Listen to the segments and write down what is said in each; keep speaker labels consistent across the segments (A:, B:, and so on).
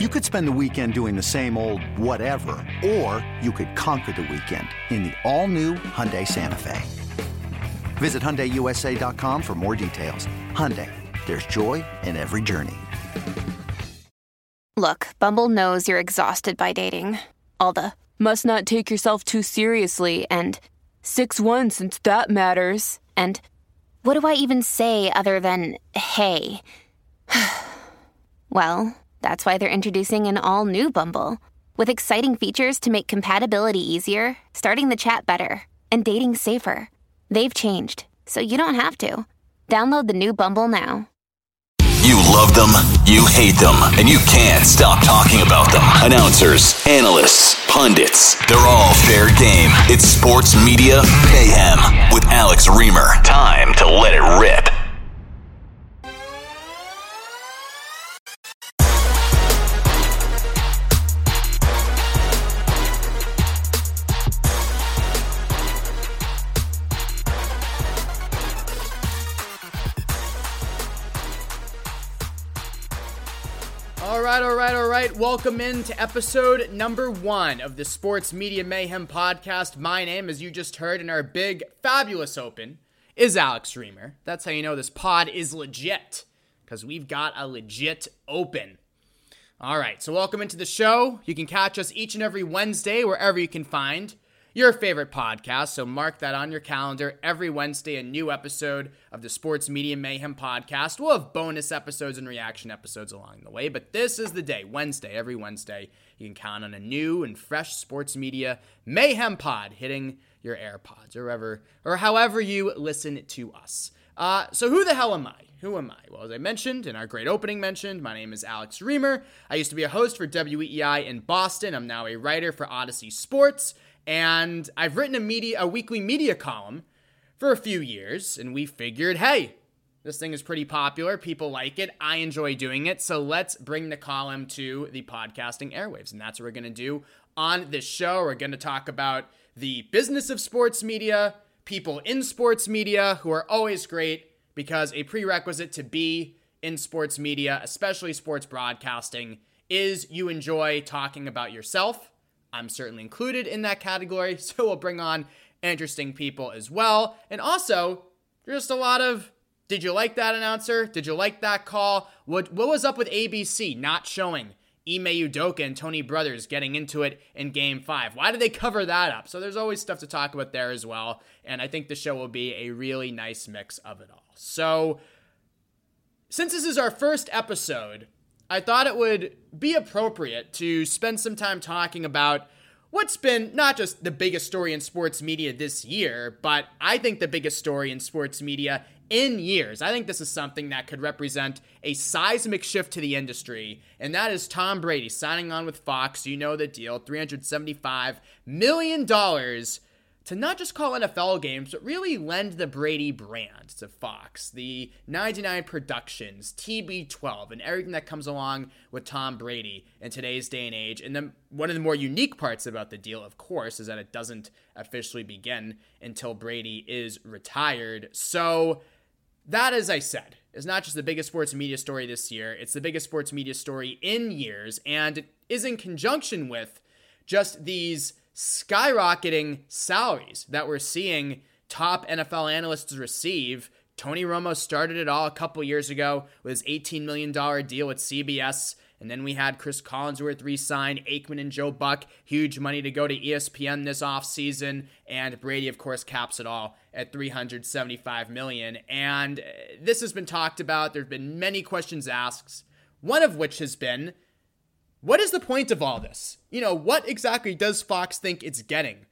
A: You could spend the weekend doing the same old whatever, or you could conquer the weekend in the all-new Hyundai Santa Fe. Visit HyundaiUSA.com for more details. Hyundai, there's joy in every journey.
B: Look, Bumble knows you're exhausted by dating. All the must not take yourself too seriously and 6-1 since that matters. And what do I even say other than hey? well... That's why they're introducing an all new Bumble with exciting features to make compatibility easier, starting the chat better, and dating safer. They've changed, so you don't have to. Download the new Bumble now.
C: You love them, you hate them, and you can't stop talking about them. Announcers, analysts, pundits, they're all fair game. It's Sports Media Mayhem with Alex Reimer. Time to let it rip.
D: All right, all right, all right. Welcome into episode number one of the Sports Media Mayhem podcast. My name, as you just heard in our big, fabulous open, is Alex Reimer. That's how you know this pod is legit, because we've got a legit open. All right, so welcome into the show. You can catch us each and every Wednesday wherever you can find your favorite podcast. So mark that on your calendar. Every Wednesday, a new episode of the Sports Media Mayhem podcast. We'll have bonus episodes and reaction episodes along the way, but this is the day, Wednesday, every Wednesday. You can count on a new and fresh Sports Media Mayhem pod hitting your AirPods or wherever or however you listen to us. Uh, so who the hell am I? Who am I? Well, as I mentioned in our great opening mentioned, my name is Alex Reimer. I used to be a host for WEEI in Boston. I'm now a writer for Audacy Sports and I've written a media a weekly media column for a few years, and we figured, hey, this thing is pretty popular. People like it. I enjoy doing it. So let's bring the column to the podcasting airwaves. And that's what we're going to do on this show. We're going to talk about the business of sports media, people in sports media who are always great because a prerequisite to be in sports media, especially sports broadcasting, is you enjoy talking about yourself I'm certainly included in that category. So we'll bring on interesting people as well. And also, just a lot of did you like that announcer? Did you like that call? What what was up with ABC not showing Ime Udoka and Tony Brothers getting into it in game five? Why did they cover that up? So there's always stuff to talk about there as well. And I think the show will be a really nice mix of it all. So since this is our first episode, I thought it would be appropriate to spend some time talking about what's been not just the biggest story in sports media this year, but I think the biggest story in sports media in years. I think this is something that could represent a seismic shift to the industry, and that is Tom Brady signing on with Fox. You know the deal $375 million to not just call NFL games, but really lend the Brady brand to Fox, the 99 Productions, TB12, and everything that comes along with Tom Brady in today's day and age. And then one of the more unique parts about the deal, of course, is that it doesn't officially begin until Brady is retired. So, that, as I said, is not just the biggest sports media story this year, it's the biggest sports media story in years, and it is in conjunction with just these skyrocketing salaries that we're seeing top NFL analysts receive. Tony Romo started it all a couple years ago with his $18 million deal with CBS. And then we had Chris Collinsworth re-sign, Aikman and Joe Buck, huge money to go to ESPN this offseason, and Brady, of course, caps it all at 375 million. And uh, this has been talked about. There have been many questions asked, one of which has been what is the point of all this? You know, what exactly does Fox think it's getting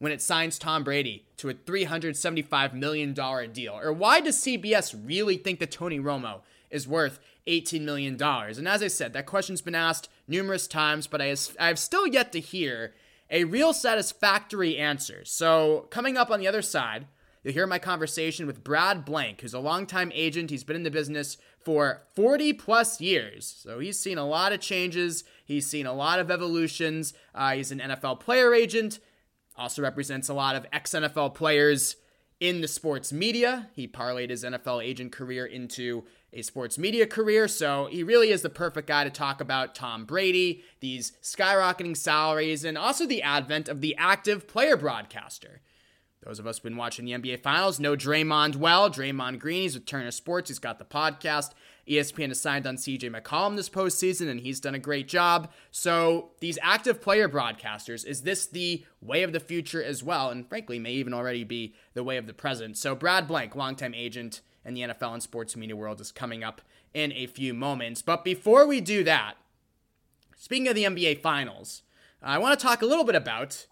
D: when it signs Tom Brady to a $375 million deal? Or why does CBS really think that Tony Romo is worth $18 million? And as I said, that question's been asked numerous times, but I have still yet to hear a real satisfactory answer. So, coming up on the other side, you'll hear my conversation with Brad Blank, who's a longtime agent. He's been in the business for 40 plus years. So he's seen a lot of changes, he's seen a lot of evolutions. Uh, he's an NFL player agent, also represents a lot of ex NFL players in the sports media. He parlayed his NFL agent career into a sports media career, so he really is the perfect guy to talk about Tom Brady, these skyrocketing salaries, and also the advent of the active player broadcaster. Those of us who've been watching the NBA Finals know Draymond well. Draymond Green, he's with Turner Sports. He's got the podcast. ESPN has signed on CJ McCollum this postseason, and he's done a great job. So, these active player broadcasters, is this the way of the future as well? And frankly, may even already be the way of the present. So, Brad Blank, longtime agent in the NFL and sports media world, is coming up in a few moments. But before we do that, speaking of the NBA Finals, I want to talk a little bit about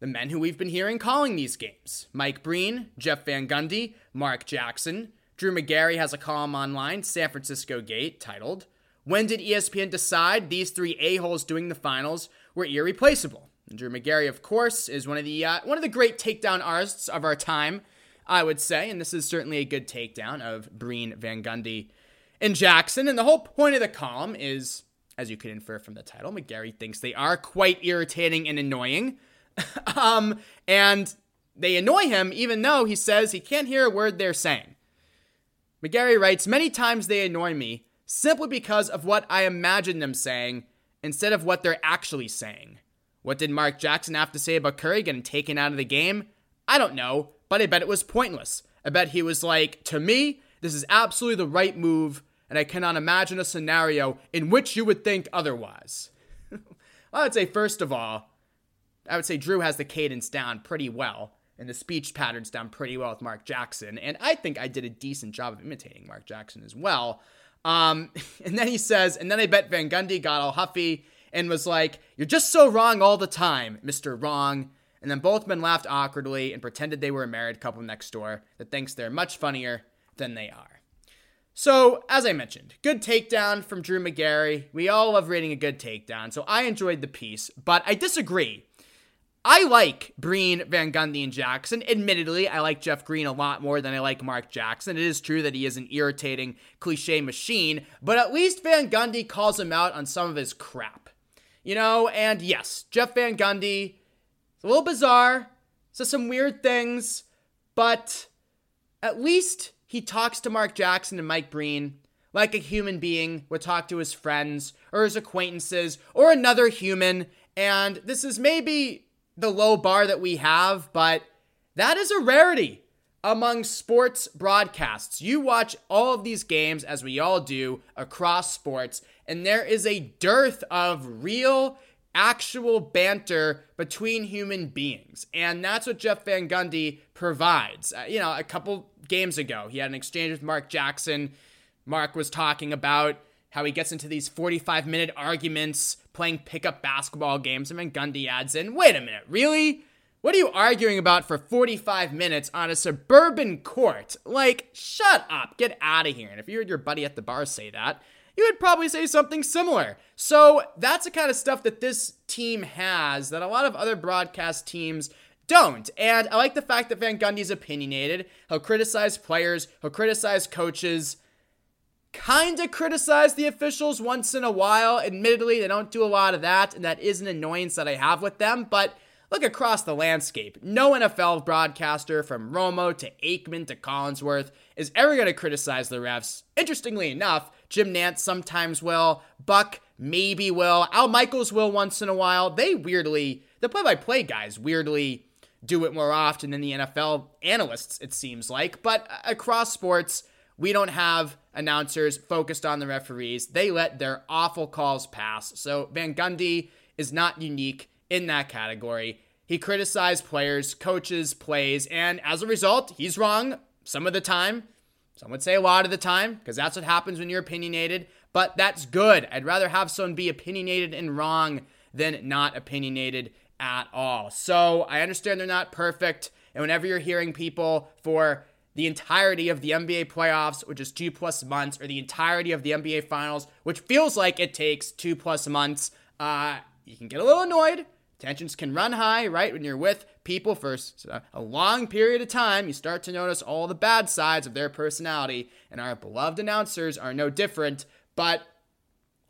D: the men who we've been hearing calling these games Mike Breen, Jeff Van Gundy, Mark Jackson. Drew Magary has a column online, San Francisco Gate, titled, When Did ESPN Decide These Three A-Holes Doing the Finals Were Irreplaceable? And Drew Magary, of course, is one of the uh, one of the great takedown artists of our time, I would say, and this is certainly a good takedown of Breen, Van Gundy, and Jackson. And the whole point of the column is, as you could infer from the title, Magary thinks they are quite irritating and annoying. um, and they annoy him even though he says he can't hear a word they're saying. Magary writes, Many times they annoy me simply because of what I imagine them saying instead of what they're actually saying. What did Mark Jackson have to say about Curry getting taken out of the game? I don't know, but I bet it was pointless. I bet he was like, To me, this is absolutely the right move, and I cannot imagine a scenario in which you would think otherwise. I would say, first of all, I would say Drew has the cadence down pretty well and the speech patterns down pretty well with Mark Jackson. And I think I did a decent job of imitating Mark Jackson as well. Um, and then he says, and then I bet Van Gundy got all huffy and was like, You're just so wrong all the time, Mr. Wrong. And then both men laughed awkwardly and pretended they were a married couple next door that thinks they're much funnier than they are. So, as I mentioned, good takedown from Drew Magary. We all love reading a good takedown, so I enjoyed the piece, but I disagree I like Breen, Van Gundy, and Jackson. Admittedly, I like Jeff Green a lot more than I like Mark Jackson. It is true that he is an irritating cliche machine, but at least Van Gundy calls him out on some of his crap. You know, and yes, Jeff Van Gundy, it's a little bizarre, says some weird things, but at least he talks to Mark Jackson and Mike Breen like a human being would talk to his friends or his acquaintances or another human. And this is maybe the low bar that we have, but that is a rarity among sports broadcasts. You watch all of these games, as we all do, across sports, and there is a dearth of real, actual banter between human beings. And that's what Jeff Van Gundy provides. Uh, you know, a couple games ago, he had an exchange with Mark Jackson. Mark was talking about how he gets into these 45 minute arguments playing pickup basketball games. And then Gundy adds in, wait a minute, really? What are you arguing about for 45 minutes on a suburban court? Like, shut up, get out of here. And if you heard your buddy at the bar say that, you would probably say something similar. So that's the kind of stuff that this team has that a lot of other broadcast teams don't. And I like the fact that Van Gundy's opinionated. He'll criticize players, he'll criticize coaches kind of criticize the officials once in a while. Admittedly, they don't do a lot of that, and that is an annoyance that I have with them. But look across the landscape. No NFL broadcaster from Romo to Aikman to Collinsworth is ever going to criticize the refs. Interestingly enough, Jim Nantz sometimes will. Buck maybe will. Al Michaels will once in a while. They weirdly, the play by play guys weirdly do it more often than the NFL analysts, it seems like. But across sports, we don't have announcers focused on the referees. They let their awful calls pass. So Van Gundy is not unique in that category. He criticized players, coaches, plays, and as a result, he's wrong some of the time. Some would say a lot of the time, because that's what happens when you're opinionated. But that's good. I'd rather have someone be opinionated and wrong than not opinionated at all. So I understand they're not perfect. And whenever you're hearing people for the entirety of the NBA playoffs, which is two plus months, or the entirety of the NBA finals, which feels like it takes two plus months, uh, you can get a little annoyed. Tensions can run high, right? When you're with people for a long period of time, you start to notice all the bad sides of their personality, and our beloved announcers are no different. But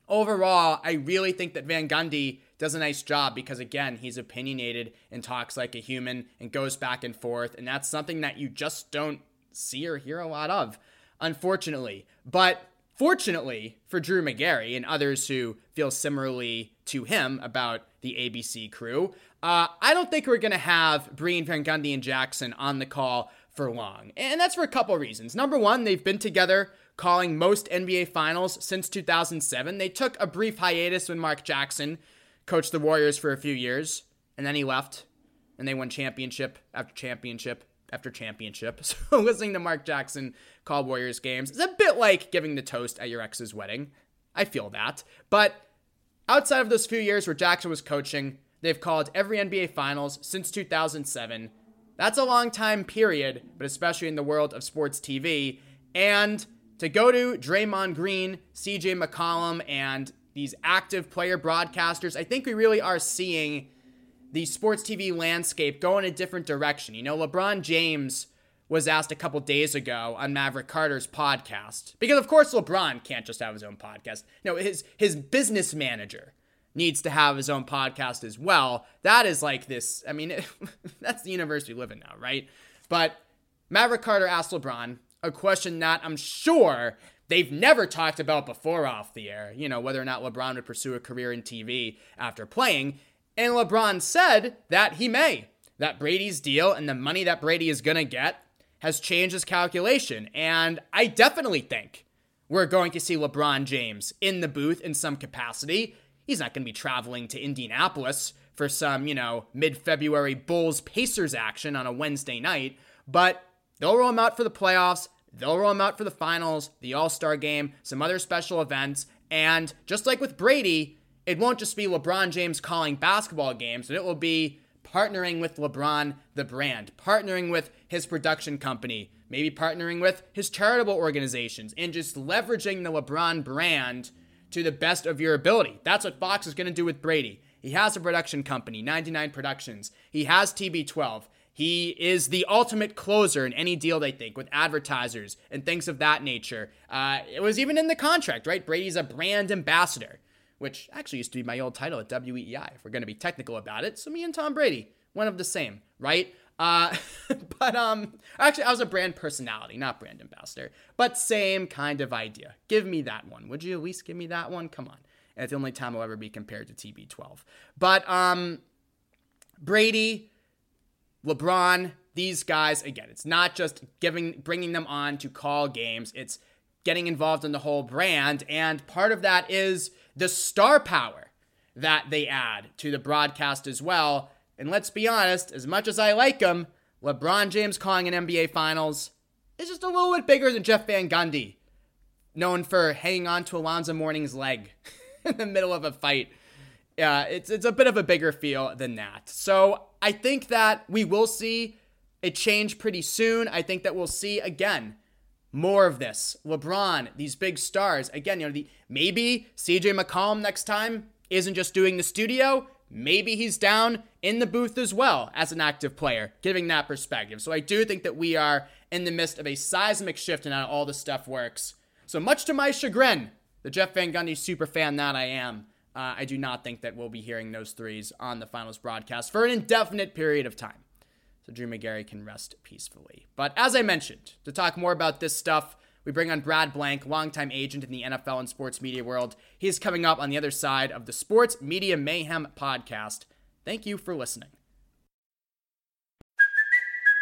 D: overall, I really think that Van Gundy does a nice job because, again, he's opinionated and talks like a human and goes back and forth. And that's something that you just don't see or hear a lot of. unfortunately. But fortunately for Drew Magary and others who feel similarly to him about the ABC crew, uh, I don't think we're going to have Breen, Van Gundy, and Jackson on the call for long. And that's for a couple reasons. Number one, they've been together calling most NBA finals since 2007. They took a brief hiatus when Mark Jackson coached the Warriors for a few years, and then he left, and they won championship after championship after championship. So listening to Mark Jackson call Warriors games is a bit like giving the toast at your ex's wedding. I feel that. But outside of those few years where Jackson was coaching, they've called every NBA Finals since 2007. That's a long time period, but especially in the world of sports TV. And to go to Draymond Green, CJ McCollum, and these active player broadcasters, I think we really are seeing the sports TV landscape go in a different direction. You know, LeBron James was asked a couple days ago on Maverick Carter's podcast because, of course, LeBron can't just have his own podcast. No, his his business manager needs to have his own podcast as well. That is like this. I mean, that's the universe we live in now, right? But Maverick Carter asked LeBron a question that I'm sure they've never talked about before off the air. You know, whether or not LeBron would pursue a career in TV after playing. And LeBron said that he may. That Brady's deal and the money that Brady is going to get has changed his calculation. And I definitely think we're going to see LeBron James in the booth in some capacity. He's not going to be traveling to Indianapolis for some, you know, mid February Bulls Pacers action on a Wednesday night, but they'll roll him out for the playoffs. They'll roll him out for the finals, the All Star game, some other special events. And just like with Brady, it won't just be LeBron James calling basketball games, but it will be partnering with LeBron, the brand, partnering with his production company, maybe partnering with his charitable organizations, and just leveraging the LeBron brand to the best of your ability. That's what Fox is going to do with Brady. He has a production company, 99 Productions. He has TB12. He is the ultimate closer in any deal they think with advertisers and things of that nature. Uh, it was even in the contract, right? Brady's a brand ambassador which actually used to be my old title at WEEI, if we're going to be technical about it. So me and Tom Brady, one of the same, right? Uh, but um, actually, I was a brand personality, not brand ambassador, but same kind of idea. Give me that one, would you? At least give me that one. Come on. And it's the only time I'll ever be compared to TB12. But um, Brady, LeBron, these guys again. It's not just giving, bringing them on to call games. It's getting involved in the whole brand, and part of that is the star power that they add to the broadcast as well. And let's be honest, as much as I like him, LeBron James calling an NBA Finals is just a little bit bigger than Jeff Van Gundy, known for hanging on to Alonzo Mourning's leg in the middle of a fight. Yeah, it's it's a bit of a bigger feel than that. So I think that we will see a change pretty soon. I think that we'll see again more of this. LeBron, these big stars. Again, you know, the maybe CJ McCollum next time isn't just doing the studio. Maybe he's down in the booth as well as an active player, giving that perspective. So I do think that we are in the midst of a seismic shift in how all this stuff works. So much to my chagrin, the Jeff Van Gundy super fan that I am, uh, I do not think that we'll be hearing those threes on the finals broadcast for an indefinite period of time so Drew Magary can rest peacefully. But as I mentioned, to talk more about this stuff, we bring on Brad Blank, longtime agent in the NFL and sports media world. He's coming up on the other side of the Sports Media Mayhem podcast. Thank you for listening.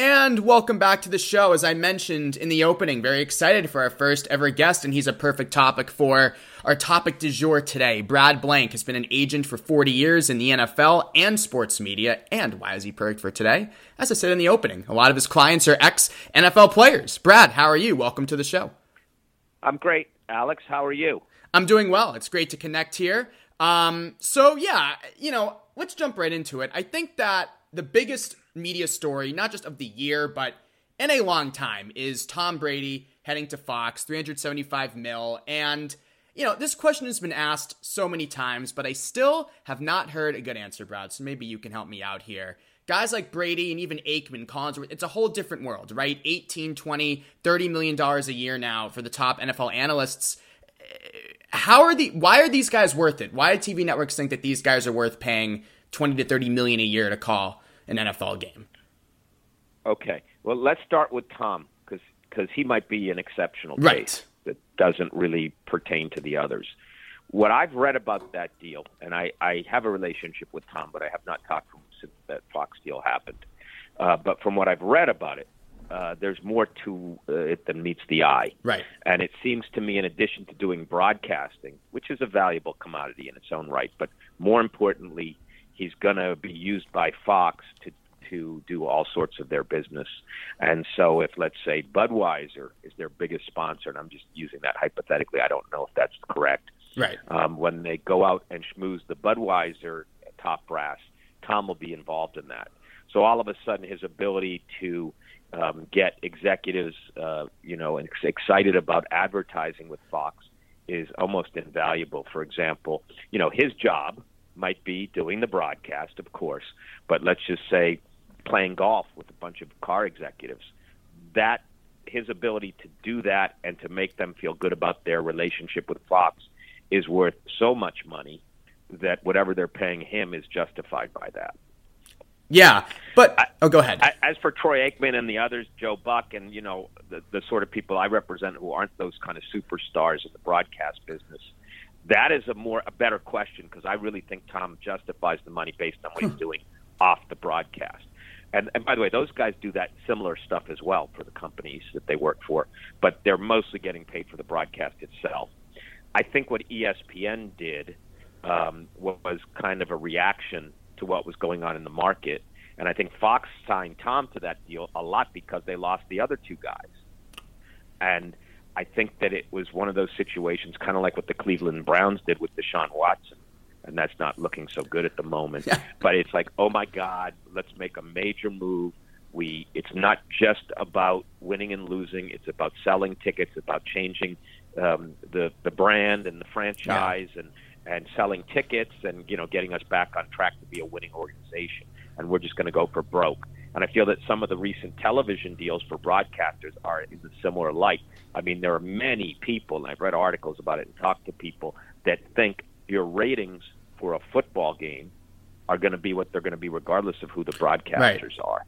D: And welcome back to the show. As I mentioned in the opening, very excited for our first ever guest, and he's a perfect topic for our topic du jour today. Brad Blank has been an agent for 40 years in the NFL and sports media. And why is he perfect for today? As I said in the opening, a lot of his clients are ex NFL players. Brad, how are you? Welcome to the show.
E: I'm great. Alex, how are you?
D: I'm doing well. It's great to connect here. Um, so, yeah, you know, let's jump right into it. I think that the biggest media story, not just of the year, but in a long time, is Tom Brady heading to Fox, 375 mil. And, you know, this question has been asked so many times, but I still have not heard a good answer, Brad. So maybe you can help me out here. Guys like Brady and even Aikman, Collinsworth, it's a whole different world, right? 18, 20, 30 million dollars a year now for the top NFL analysts. How are the why are these guys worth it? Why do TV networks think that these guys are worth paying 20 to 30 million a year to call an NFL game.
E: Okay. Well, let's start with Tom because he might be an exceptional case
D: right.
E: that doesn't really pertain to the others. What I've read about that deal, and I, I have a relationship with Tom, but I have not talked to him since that Fox deal happened. Uh, but from what I've read about it, uh, there's more to uh, it than meets the eye.
D: Right.
E: And it seems to me, in addition to doing broadcasting, which is a valuable commodity in its own right, but more importantly, he's going to be used by Fox to to do all sorts of their business. And so, if let's say Budweiser is their biggest sponsor, and I'm just using that hypothetically, I don't know if that's correct.
D: Right.
E: Um, when they go out and schmooze the Budweiser top brass, Tom will be involved in that. So all of a sudden, his ability to um, get executives, uh, you know, excited about advertising with Fox is almost invaluable. For example, you know, his job might be doing the broadcast, of course, but let's just say playing golf with a bunch of car executives. That his ability to do that and to make them feel good about their relationship with Fox is worth so much money that whatever they're paying him is justified by that.
D: Yeah, but I, oh, go ahead.
E: I, as for Troy Aikman and the others, Joe Buck, and you know the the sort of people I represent who aren't those kind of superstars in the broadcast business, that is a more a better question because I really think Tom justifies the money based on what he's doing off the broadcast. And, and by the way, those guys do that similar stuff as well for the companies that they work for, but they're mostly getting paid for the broadcast itself. I think what ESPN did um, was kind of a reaction to what was going on in the market, and I think Fox signed Tom to that deal a lot because they lost the other two guys, and I think that it was one of those situations, kind of like what the Cleveland Browns did with Deshaun Watson, and that's not looking so good at the moment.
D: Yeah.
E: But it's like, oh my God, let's make a major move. We, it's not just about winning and losing; it's about selling tickets, about changing um, the the brand and the franchise, yeah. and and selling tickets, and you know, getting us back on track to be a winning organization. And we're just going to go for broke. And I feel that some of the recent television deals for broadcasters are in a similar light. I mean, there are many people, and I've read articles about it and talked to people that think your ratings for a football game are going to be what they're going to be regardless of who the broadcasters
D: right.
E: are.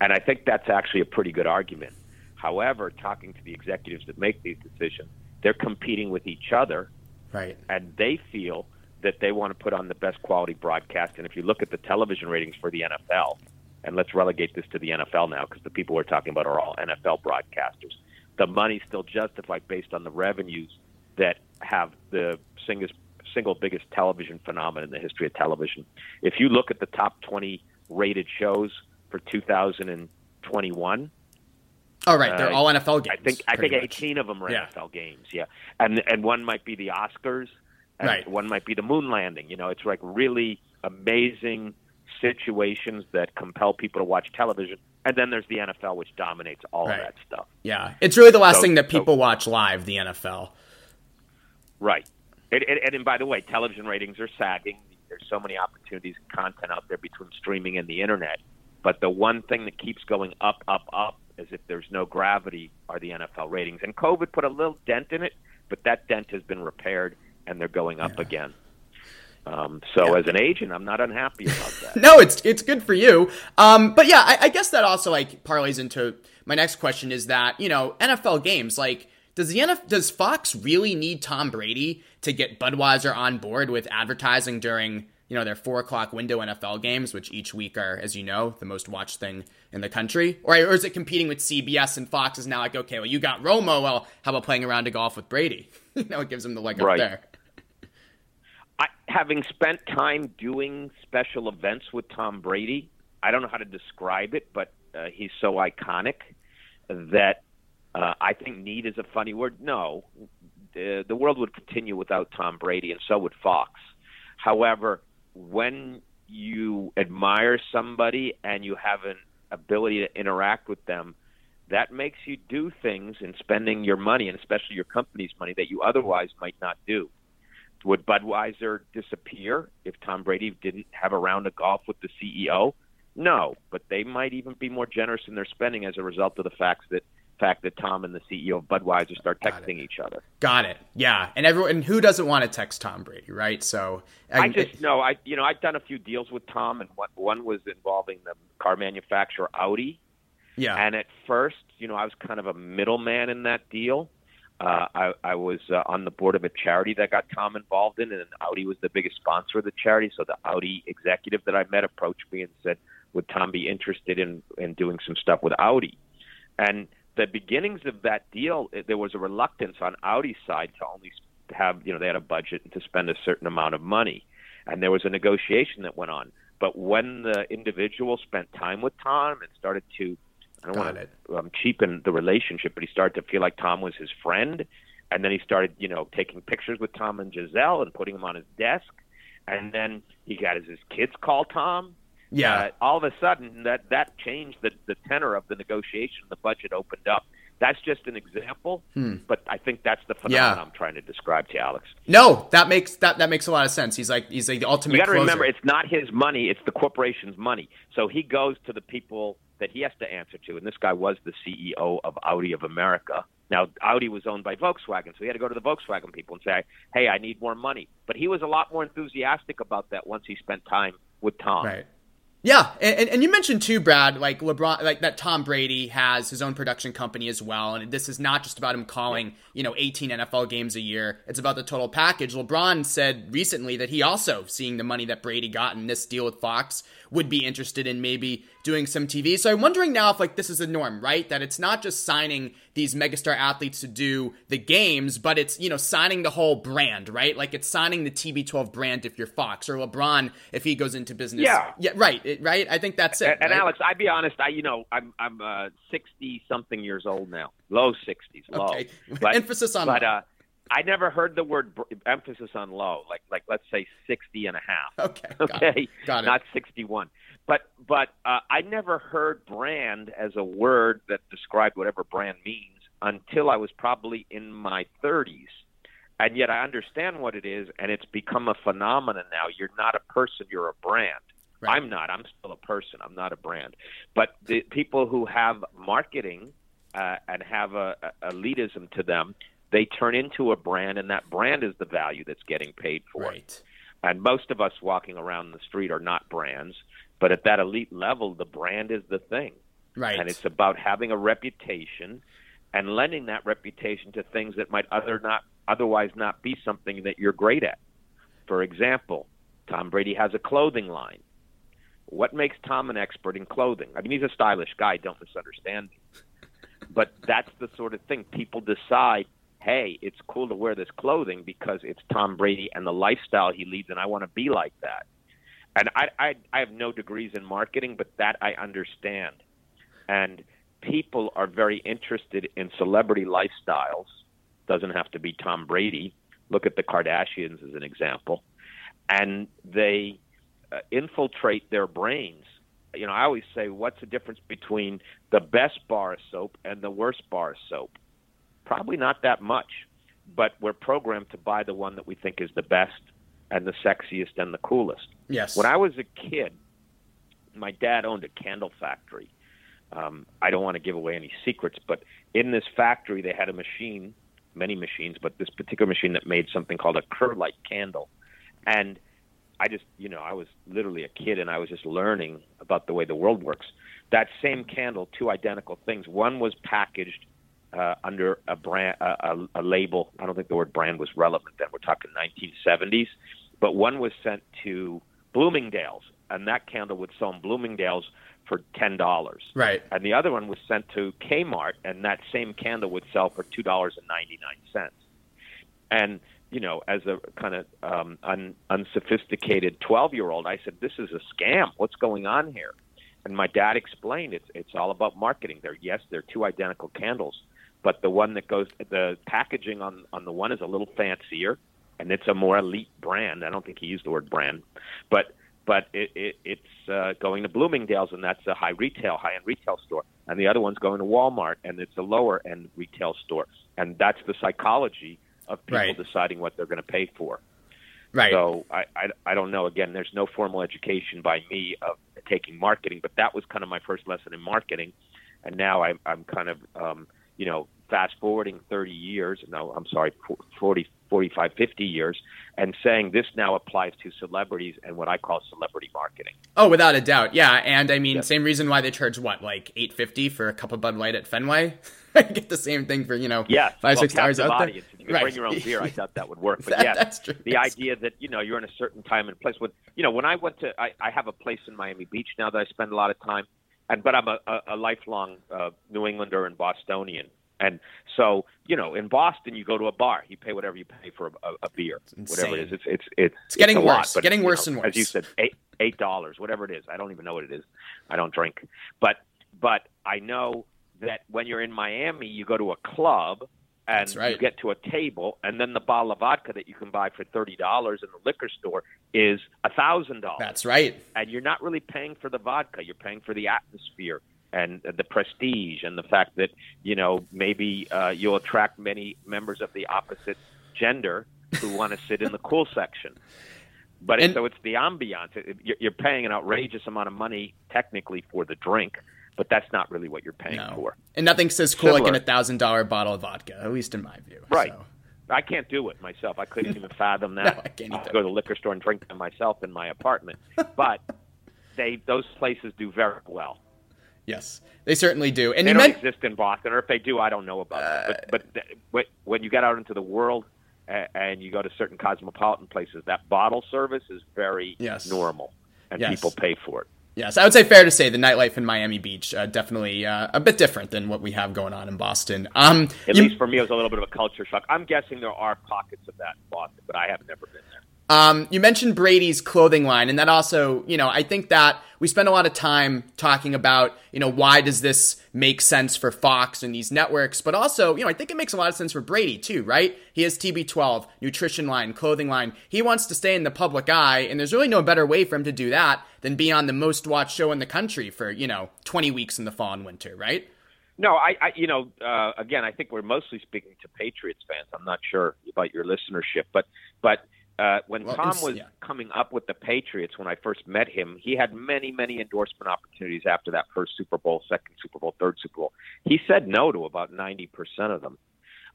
E: And I think that's actually a pretty good argument. However, talking to the executives that make these decisions, they're competing with each other.
D: Right.
E: And they feel that they want to put on the best quality broadcast. And if you look at the television ratings for the NFL, and let's relegate this to the NFL now because the people we're talking about are all NFL broadcasters. The money's still justified based on the revenues that have the single, single biggest television phenomenon in the history of television. If you look at the top 20 rated shows for 2021,
D: all right, they're uh, all NFL games.
E: I think I think
D: much.
E: 18 of them are
D: yeah.
E: NFL games. Yeah, and and one might be the Oscars, and
D: right.
E: one might be the moon landing. You know, it's like really amazing situations that compel people to watch television. And then there's the NFL, which dominates all
D: right.
E: of that stuff.
D: Yeah, it's really the last
E: so,
D: thing that people
E: so,
D: watch live. The NFL.
E: Right. And, and, and by the way, television ratings are sagging. There's so many opportunities and content out there between streaming and the internet. But the one thing that keeps going up, up, up, as if there's no gravity, are the NFL ratings. And COVID put a little dent in it, but that dent has been repaired, and they're going up
D: yeah.
E: again. Um, so
D: Yeah.
E: as an agent, I'm not unhappy about that.
D: No, it's it's good for you. Um, but yeah, I, I guess that also like parlays into my next question is that you know NFL games like does the NFL, does Fox really need Tom Brady to get Budweiser on board with advertising during you know, their four o'clock window NFL games, which each week are, as you know, the most watched thing in the country? Or, or is it competing with CBS and Fox is now like, okay, well, you got Romo. Well, how about playing around to golf with Brady? you know, it gives them the leg
E: right.
D: up there.
E: I, having spent time doing special events with Tom Brady, I don't know how to describe it, but uh, he's so iconic that uh, I think need is a funny word. No, the, the world would continue without Tom Brady, and so would Fox. However, when you admire somebody and you have an ability to interact with them, that makes you do things in spending your money, and especially your company's money, that you otherwise might not do. Would Budweiser disappear if Tom Brady didn't have a round of golf with the CEO? No, but they might even be more generous in their spending as a result of the fact that fact that Tom and the CEO of Budweiser start texting each other.
D: Got it. Yeah, and everyone and who doesn't want to text Tom Brady, right? So
E: I, I just know I you know I've done a few deals with Tom, and one one was involving the car manufacturer Audi.
D: Yeah.
E: And at first, you know, I was kind of a middleman in that deal. Uh, I, I was uh, on the board of a charity that got Tom involved in, and Audi was the biggest sponsor of the charity. So the Audi executive that I met approached me and said, "Would Tom be interested in in doing some stuff with Audi?" And the beginnings of that deal, there was a reluctance on Audi's side to only have, you know, they had a budget and to spend a certain amount of money. And there was a negotiation that went on. But when the individual spent time with Tom and started to, I don't want to um, cheapen the relationship, but he started to feel like Tom was his friend. And then he started, you know, taking pictures with Tom and Giselle and putting them on his desk. And then he got his, his kids call Tom
D: yeah.
E: Uh, all of a sudden, that that changed the the tenor of the negotiation. The budget opened up. That's just an example,
D: Hmm.
E: but I think that's the phenomenon
D: Yeah.
E: I'm trying to describe to you, Alex.
D: No, that makes that that makes a lot of sense. He's like he's like the ultimate.
E: You got to remember, it's not his money; it's the corporation's money. So he goes to the people that he has to answer to, and this guy was the CEO of Audi of America. Now, Audi was owned by Volkswagen, so he had to go to the Volkswagen people and say, "Hey, I need more money." But he was a lot more enthusiastic about that once he spent time with Tom.
D: Right. Yeah, and, and you mentioned too, Brad, like LeBron, like that Tom Brady has his own production company as well, and this is not just about him calling, you know, 18 NFL games a year. It's about the total package. LeBron said recently that he also, seeing the money that Brady got in this deal with Fox, would be interested in maybe doing some TV. So I'm wondering now if like this is a norm, right? That it's not just signing these megastar athletes to do the games, but it's, you know, signing the whole brand, right? Like it's signing the TB12 brand if you're Fox or LeBron if he goes into business.
E: Yeah.
D: Yeah, right. It, right. I think that's it.
E: And, and
D: right?
E: Alex, I'd be honest. I, you know, I'm I'm uh, sixty something years old now, low sixties, low.
D: Okay.
E: But,
D: Emphasis on
E: But
D: low.
E: uh, I never heard the word br- emphasis on low. Like like let's say sixty and a half.
D: Okay. Got
E: Okay.
D: It. Got it.
E: Not sixty one. But but uh, I never heard brand as a word that described whatever brand means until I was probably in my thirties. And yet I understand what it is, and it's become a phenomenon now. You're not a person; you're a brand.
D: Right.
E: I'm not. I'm still a person. I'm not a brand. But the people who have marketing uh, and have a, a elitism to them, they turn into a brand, and that brand is the value that's getting paid for.
D: Right.
E: And most of us walking around the street are not brands, but at that elite level, the brand is the thing.
D: Right.
E: And it's about having a reputation and lending that reputation to things that might other not otherwise not be something that you're great at. For example, Tom Brady has a clothing line. What makes Tom an expert in clothing? I mean, he's a stylish guy. Don't misunderstand me. But that's the sort of thing people decide. Hey, it's cool to wear this clothing because it's Tom Brady and the lifestyle he leads, and I want to be like that. And I, I, I have no degrees in marketing, but that I understand. And people are very interested in celebrity lifestyles. Doesn't have to be Tom Brady. Look at the Kardashians as an example. And they uh, infiltrate their brains. You know, I always say, what's the difference between the best bar of soap and the worst bar of soap? Probably not that much, but we're programmed to buy the one that we think is the best and the sexiest and the coolest.
D: Yes.
E: When I was a kid, my dad owned a candle factory. Um, I don't want to give away any secrets, but in this factory, they had a machine, many machines, but this particular machine that made something called a Kerlite candle. And I just, you know, I was literally a kid and I was just learning about the way the world works. That same candle, two identical things. One was packaged uh, under a brand, uh, a, a label. I don't think the word brand was relevant then. We're talking 1970s, but one was sent to Bloomingdale's, and that candle would sell in Bloomingdale's for ten dollars.
D: Right.
E: And the other one was sent to Kmart, and that same candle would sell for two dollars and ninety nine cents. And you know, as a kind of um, un, unsophisticated twelve year old, I said, "This is a scam. What's going on here?" And my dad explained it's it's all about marketing. They're yes, they're two identical candles, but the one that goes the packaging on on the one is a little fancier, and it's a more elite brand. I don't think he used the word brand, but but it, it, it's uh, going to Bloomingdale's, and that's a high retail, high end retail store, and the other one's going to Walmart, and it's a lower end retail store, and that's the psychology of people
D: Right.
E: deciding what they're going to pay for.
D: Right.
E: So I, I I don't know. Again, there's no formal education by me of taking marketing, but that was kind of my first lesson in marketing, and now I'm I'm kind of um, you know fast forwarding 30 years. No, I'm sorry, 40, 45, 50 years, and saying this now applies to celebrities and what I call celebrity marketing.
D: Oh, without a doubt, yeah. And I mean,
E: Yep.
D: same reason why they charge what, like eight fifty for a cup of Bud Light at Fenway. I get the same thing for you know,
E: Yes,
D: five
E: well,
D: six hours out there.
E: If you could bring your own beer, I doubt that would work. But
D: That-
E: yes,
D: that's true.
E: the
D: That's-
E: idea that you know you're in a certain time and place. When you know when I went to, I, I have a place in Miami Beach now that I spend a lot of time, and but I'm a, a, a lifelong uh, New Englander and Bostonian, and so you know in Boston you go to a bar, you pay whatever you pay for a, a, a beer, whatever it is. It's it's it's,
D: It's getting
E: lot,
D: worse,
E: but,
D: getting worse
E: know,
D: and worse.
E: As you said, eight eight dollars, whatever it is. I don't even know what it is. I don't drink, but but I know that when you're in Miami, you go to a club and
D: right.
E: you get to a table, and then the bottle of vodka that you can buy for thirty dollars in the liquor store is a thousand dollars.
D: That's right.
E: And you're not really paying for the vodka; you're paying for the atmosphere and the prestige, and the fact that you know maybe uh, you'll attract many members of the opposite gender who want to sit in the cool section. But
D: And-
E: so it's the ambiance. You're paying an outrageous amount of money technically for the drink, but that's not really what you're paying
D: No.
E: for.
D: And nothing says cool like
E: Similar.
D: in a thousand dollar bottle of vodka, at least in my view.
E: Right.
D: So.
E: I can't do it myself. I couldn't even fathom that.
D: No, I can't either.
E: go to the liquor store and drink them myself in my apartment. But they those places do very well.
D: Yes, they certainly do. And
E: They don't
D: meant
E: exist in Boston, or if they do, I don't know about it. But but th- when you get out into the world uh, and you go to certain cosmopolitan places, that bottle service is very
D: Yes.
E: normal, and
D: Yes.
E: people pay for it.
D: yes, I would say fair to say the nightlife in Miami Beach uh, definitely uh, a bit different than what we have going on in Boston. Um,
E: At
D: you-
E: least for me, it was a little bit of a culture shock. I'm guessing there are pockets of that in Boston, but I have never been there.
D: Um, you mentioned Brady's clothing line, and that also, you know, I think that we spend a lot of time talking about, you know, why does this make sense for Fox and these networks, but also, you know, I think it makes a lot of sense for Brady too, right? He has TB12, nutrition line, clothing line. He wants to stay in the public eye, and there's really no better way for him to do that than be on the most watched show in the country for, you know, 20 weeks in the fall and winter, right?
E: No, I, I you know, uh, again, I think we're mostly speaking to Patriots fans. I'm not sure about your listenership, but but uh, when
D: Well,
E: Tom was
D: yeah.
E: coming up with the Patriots, when I first met him, he had many, many endorsement opportunities after that first Super Bowl, second Super Bowl, third Super Bowl. He said no to about 90% of them.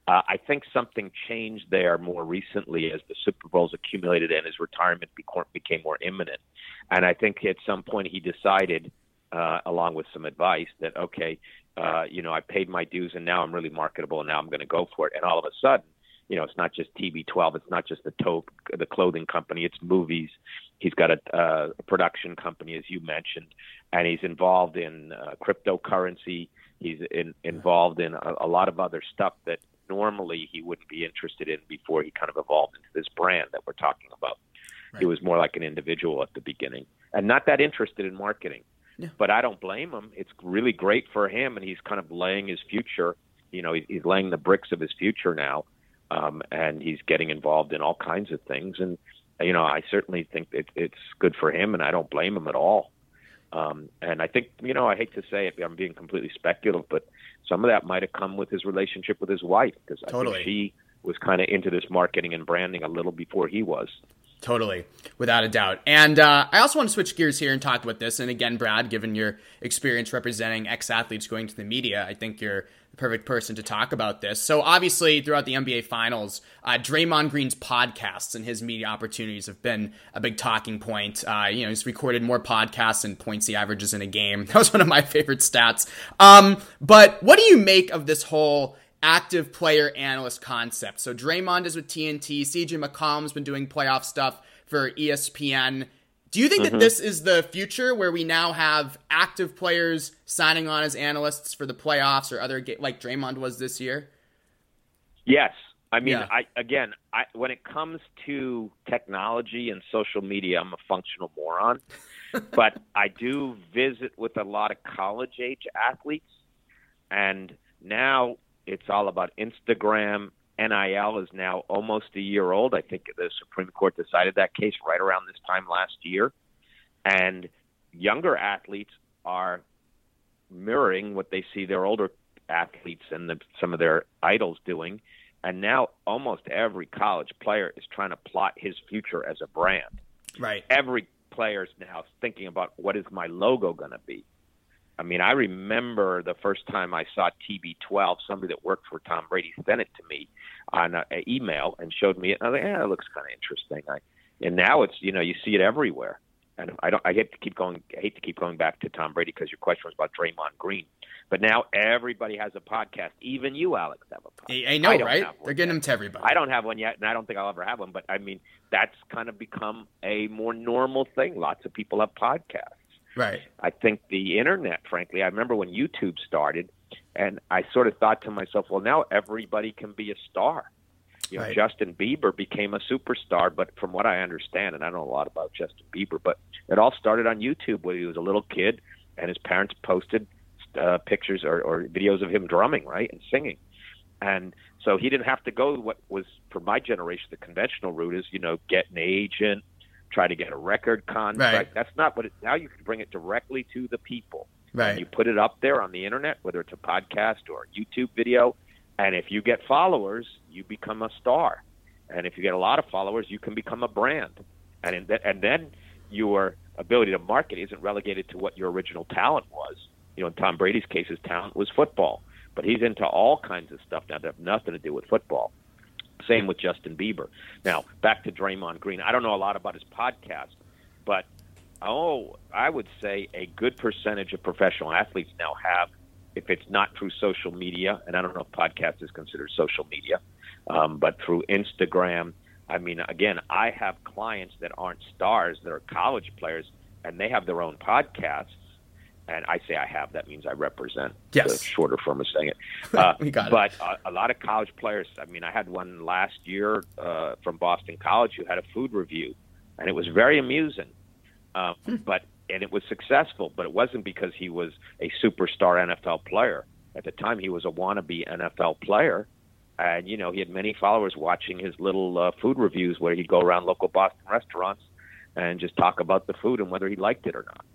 E: Uh, I think something changed there more recently as the Super Bowls accumulated and his retirement became more imminent. And I think at some point he decided, uh, along with some advice, that okay, uh, you know, I paid my dues and now I'm really marketable and now I'm going to go for it. And all of a sudden, you know, it's not just TB12, it's not just the to- the clothing company, it's movies. He's got a, uh, a production company, as you mentioned, and he's involved in uh, cryptocurrency. He's in, involved in a, a lot of other stuff that normally he wouldn't be interested in before he kind of evolved into this brand that we're talking about. He was more like an individual at the beginning and not that interested in marketing. But I don't blame him. It's really great for him, and he's kind of laying his future. You know, he's laying the bricks of his future now, um, and he's getting involved in all kinds of things. And you know, I certainly think it, it's good for him, and I don't blame him at all. Um, and I think, you know, I hate to say it, I'm being completely speculative, but some of that might have come with his relationship with his wife because I
D: Totally.
E: think she was kind of into this marketing and branding a little before he was.
D: Totally, without a doubt. And uh, I also want to switch gears here and talk about this. And again, Brad, given your experience representing ex athletes going to the media, I think you're perfect person to talk about this. So, obviously, throughout the NBA Finals, uh, Draymond Green's podcasts and his media opportunities have been a big talking point. Uh, you know, he's recorded more podcasts and points averages in a game. That was one of my favorite stats. Um, but what do you make of this whole? active player analyst concept. So Draymond is with TNT. CJ McCollum's been doing playoff stuff for ESPN. Do you think mm-hmm. that this is the future where we now have active players signing on as analysts for the playoffs or other like Draymond was this year?
E: Yes. I mean, yeah. I again, I when it comes to technology and social media, I'm a functional moron. but I do visit with a lot of college age athletes and now it's all about Instagram NIL is now almost a year old. I think the Supreme Court decided that case right around this time last year. And younger athletes are mirroring what they see their older athletes and the, some of their idols doing. And now almost every college player is trying to plot his future as a brand.
D: Right.
E: Every player is now thinking about what is my logo going to be. I mean, I remember the first time I saw TB12. Somebody that worked for Tom Brady sent it to me on an email and showed me it. And I was like, "Yeah, it looks kind of interesting." I, and now it's you know you see it everywhere. And I don't. I hate to keep going. I hate to keep going back to Tom Brady because your question was about Draymond Green. But now everybody has a podcast. Even you, Alex, have a podcast.
D: I, I know, I right? They're getting yet. them to everybody.
E: I don't have one yet, and I don't think I'll ever have one. But I mean, that's kind of become a more normal thing. Lots of people have podcasts.
D: Right.
E: I think the internet, frankly, I remember when YouTube started, and I sort of thought to myself, well, now everybody can be a star. You know, right. Justin Bieber became a superstar, but from what I understand, and I don't know a lot about Justin Bieber, but it all started on YouTube when he was a little kid, and his parents posted uh, pictures or, or videos of him drumming, right, and singing, and so he didn't have to go what was for my generation the conventional route is you know get an agent try to get a record contract. Right. That's not what it, now you can bring it directly to the people.
D: Right.
E: And you put it up there on the internet, whether it's a podcast or a YouTube video, and if you get followers, you become a star. And if you get a lot of followers, you can become a brand. And in and then your ability to market isn't relegated to what your original talent was. You know, in Tom Brady's case, his talent was football, but he's into all kinds of stuff now that have nothing to do with football. Same with Justin Bieber. Now, back to Draymond Green. I don't know a lot about his podcast, but oh, I would say a good percentage of professional athletes now have, if it's not through social media, and I don't know if podcast is considered social media, um, but through Instagram. I mean, again, I have clients that aren't stars, that are college players, and they have their own podcasts and I say I have, that means I represent
D: yes.
E: the shorter form of saying it. Uh, but it. A, a lot of college players, I mean, I had one last year uh, from Boston College who had a food review, and it was very amusing. Um, hmm. But and it was successful, but it wasn't because he was a superstar NFL player. At the time, he was a wannabe NFL player, and you know he had many followers watching his little uh, food reviews where he'd go around local Boston restaurants and just talk about the food and whether he liked it or not.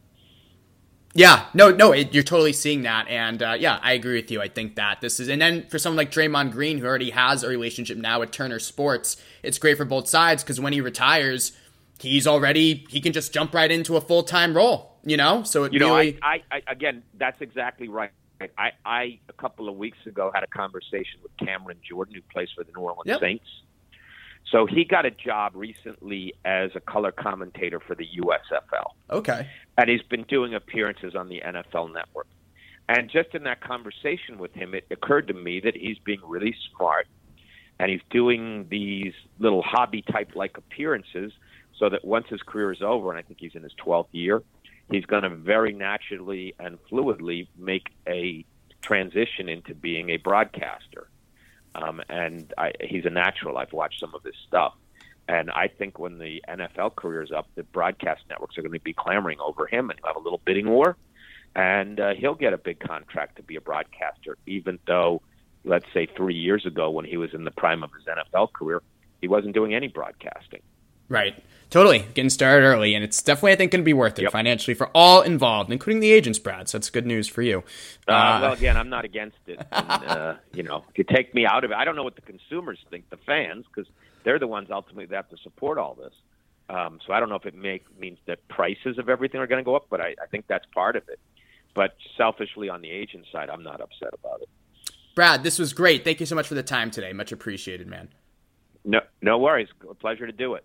D: Yeah, no, no, it, you're totally seeing that, and uh, yeah, I agree with you. I think that this is, and then for someone like Draymond Green, who already has a relationship now with Turner Sports, it's great for both sides because when he retires, he's already he can just jump right into a full time role, you know. So it
E: you
D: really,
E: know, I, I, I, again, that's exactly right. I, I a couple of weeks ago had a conversation with Cameron Jordan, who plays for the New Orleans
D: yep.
E: Saints. So he got a job recently as a color commentator for the USFL.
D: Okay
E: and he's been doing appearances on the NFL network. And just in that conversation with him, it occurred to me that he's being really smart and he's doing these little hobby type like appearances so that once his career is over, and I think he's in his 12th year, he's going to very naturally and fluidly make a transition into being a broadcaster. Um, and I, he's a natural. I've watched some of his stuff. And I think when the NFL career is up, the broadcast networks are going to be clamoring over him, and he'll have a little bidding war, and uh, he'll get a big contract to be a broadcaster. Even though, let's say, three years ago when he was in the prime of his NFL career, he wasn't doing any broadcasting.
D: Right. Totally. Getting started early, and it's definitely, I think, going to be worth it
E: yep.
D: financially for all involved, including the agents, Brad. So that's good news for you.
E: Uh, uh, well, again, I'm not against it. And, uh, you know, if you take me out of it, I don't know what the consumers think, the fans, because they're the ones ultimately that have to support all this. Um, so I don't know if it make, means that prices of everything are going to go up, but I, I think that's part of it. But selfishly, on the agent side, I'm not upset about it.
D: Brad, this was great. Thank you so much for the time today. Much appreciated, man.
E: No, no worries. A pleasure to do it.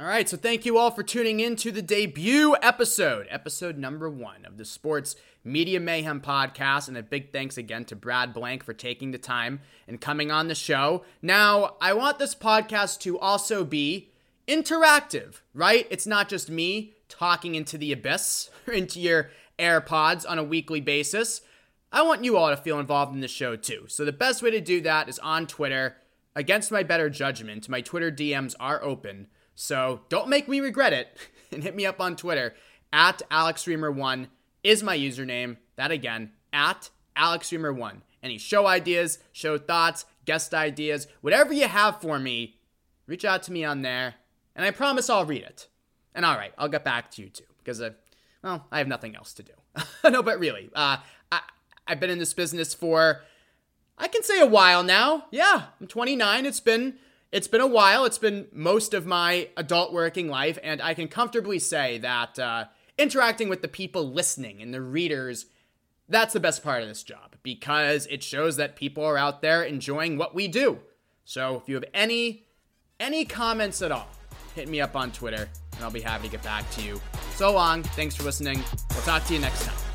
D: All right, so thank you all for tuning in to the debut episode, episode number one of the Sports Media Mayhem podcast. And a big thanks again to Brad Blank for taking the time and coming on the show. Now, I want this podcast to also be interactive, right? It's not just me talking into the abyss or into your AirPods on a weekly basis. I want you all to feel involved in the show too. So the best way to do that is on Twitter. Against my better judgment, my Twitter DMs are open. So don't make me regret it and hit me up on Twitter at AlexReimer1 is my username. That again, at AlexReimer1. Any show ideas, show thoughts, guest ideas, whatever you have for me, reach out to me on there, and I promise I'll read it. And all right, I'll get back to you too because, uh, well, I have nothing else to do. no, but really, uh, I I've been in this business for I can say a while now. Yeah, I'm 29. It's been it's been a while. It's been most of my adult working life, and I can comfortably say that uh, interacting with the people listening and the readers, that's the best part of this job because it shows that people are out there enjoying what we do. So if you have any any comments at all, hit me up on Twitter, and I'll be happy to get back to you. So long. Thanks for listening. We'll talk to you next time.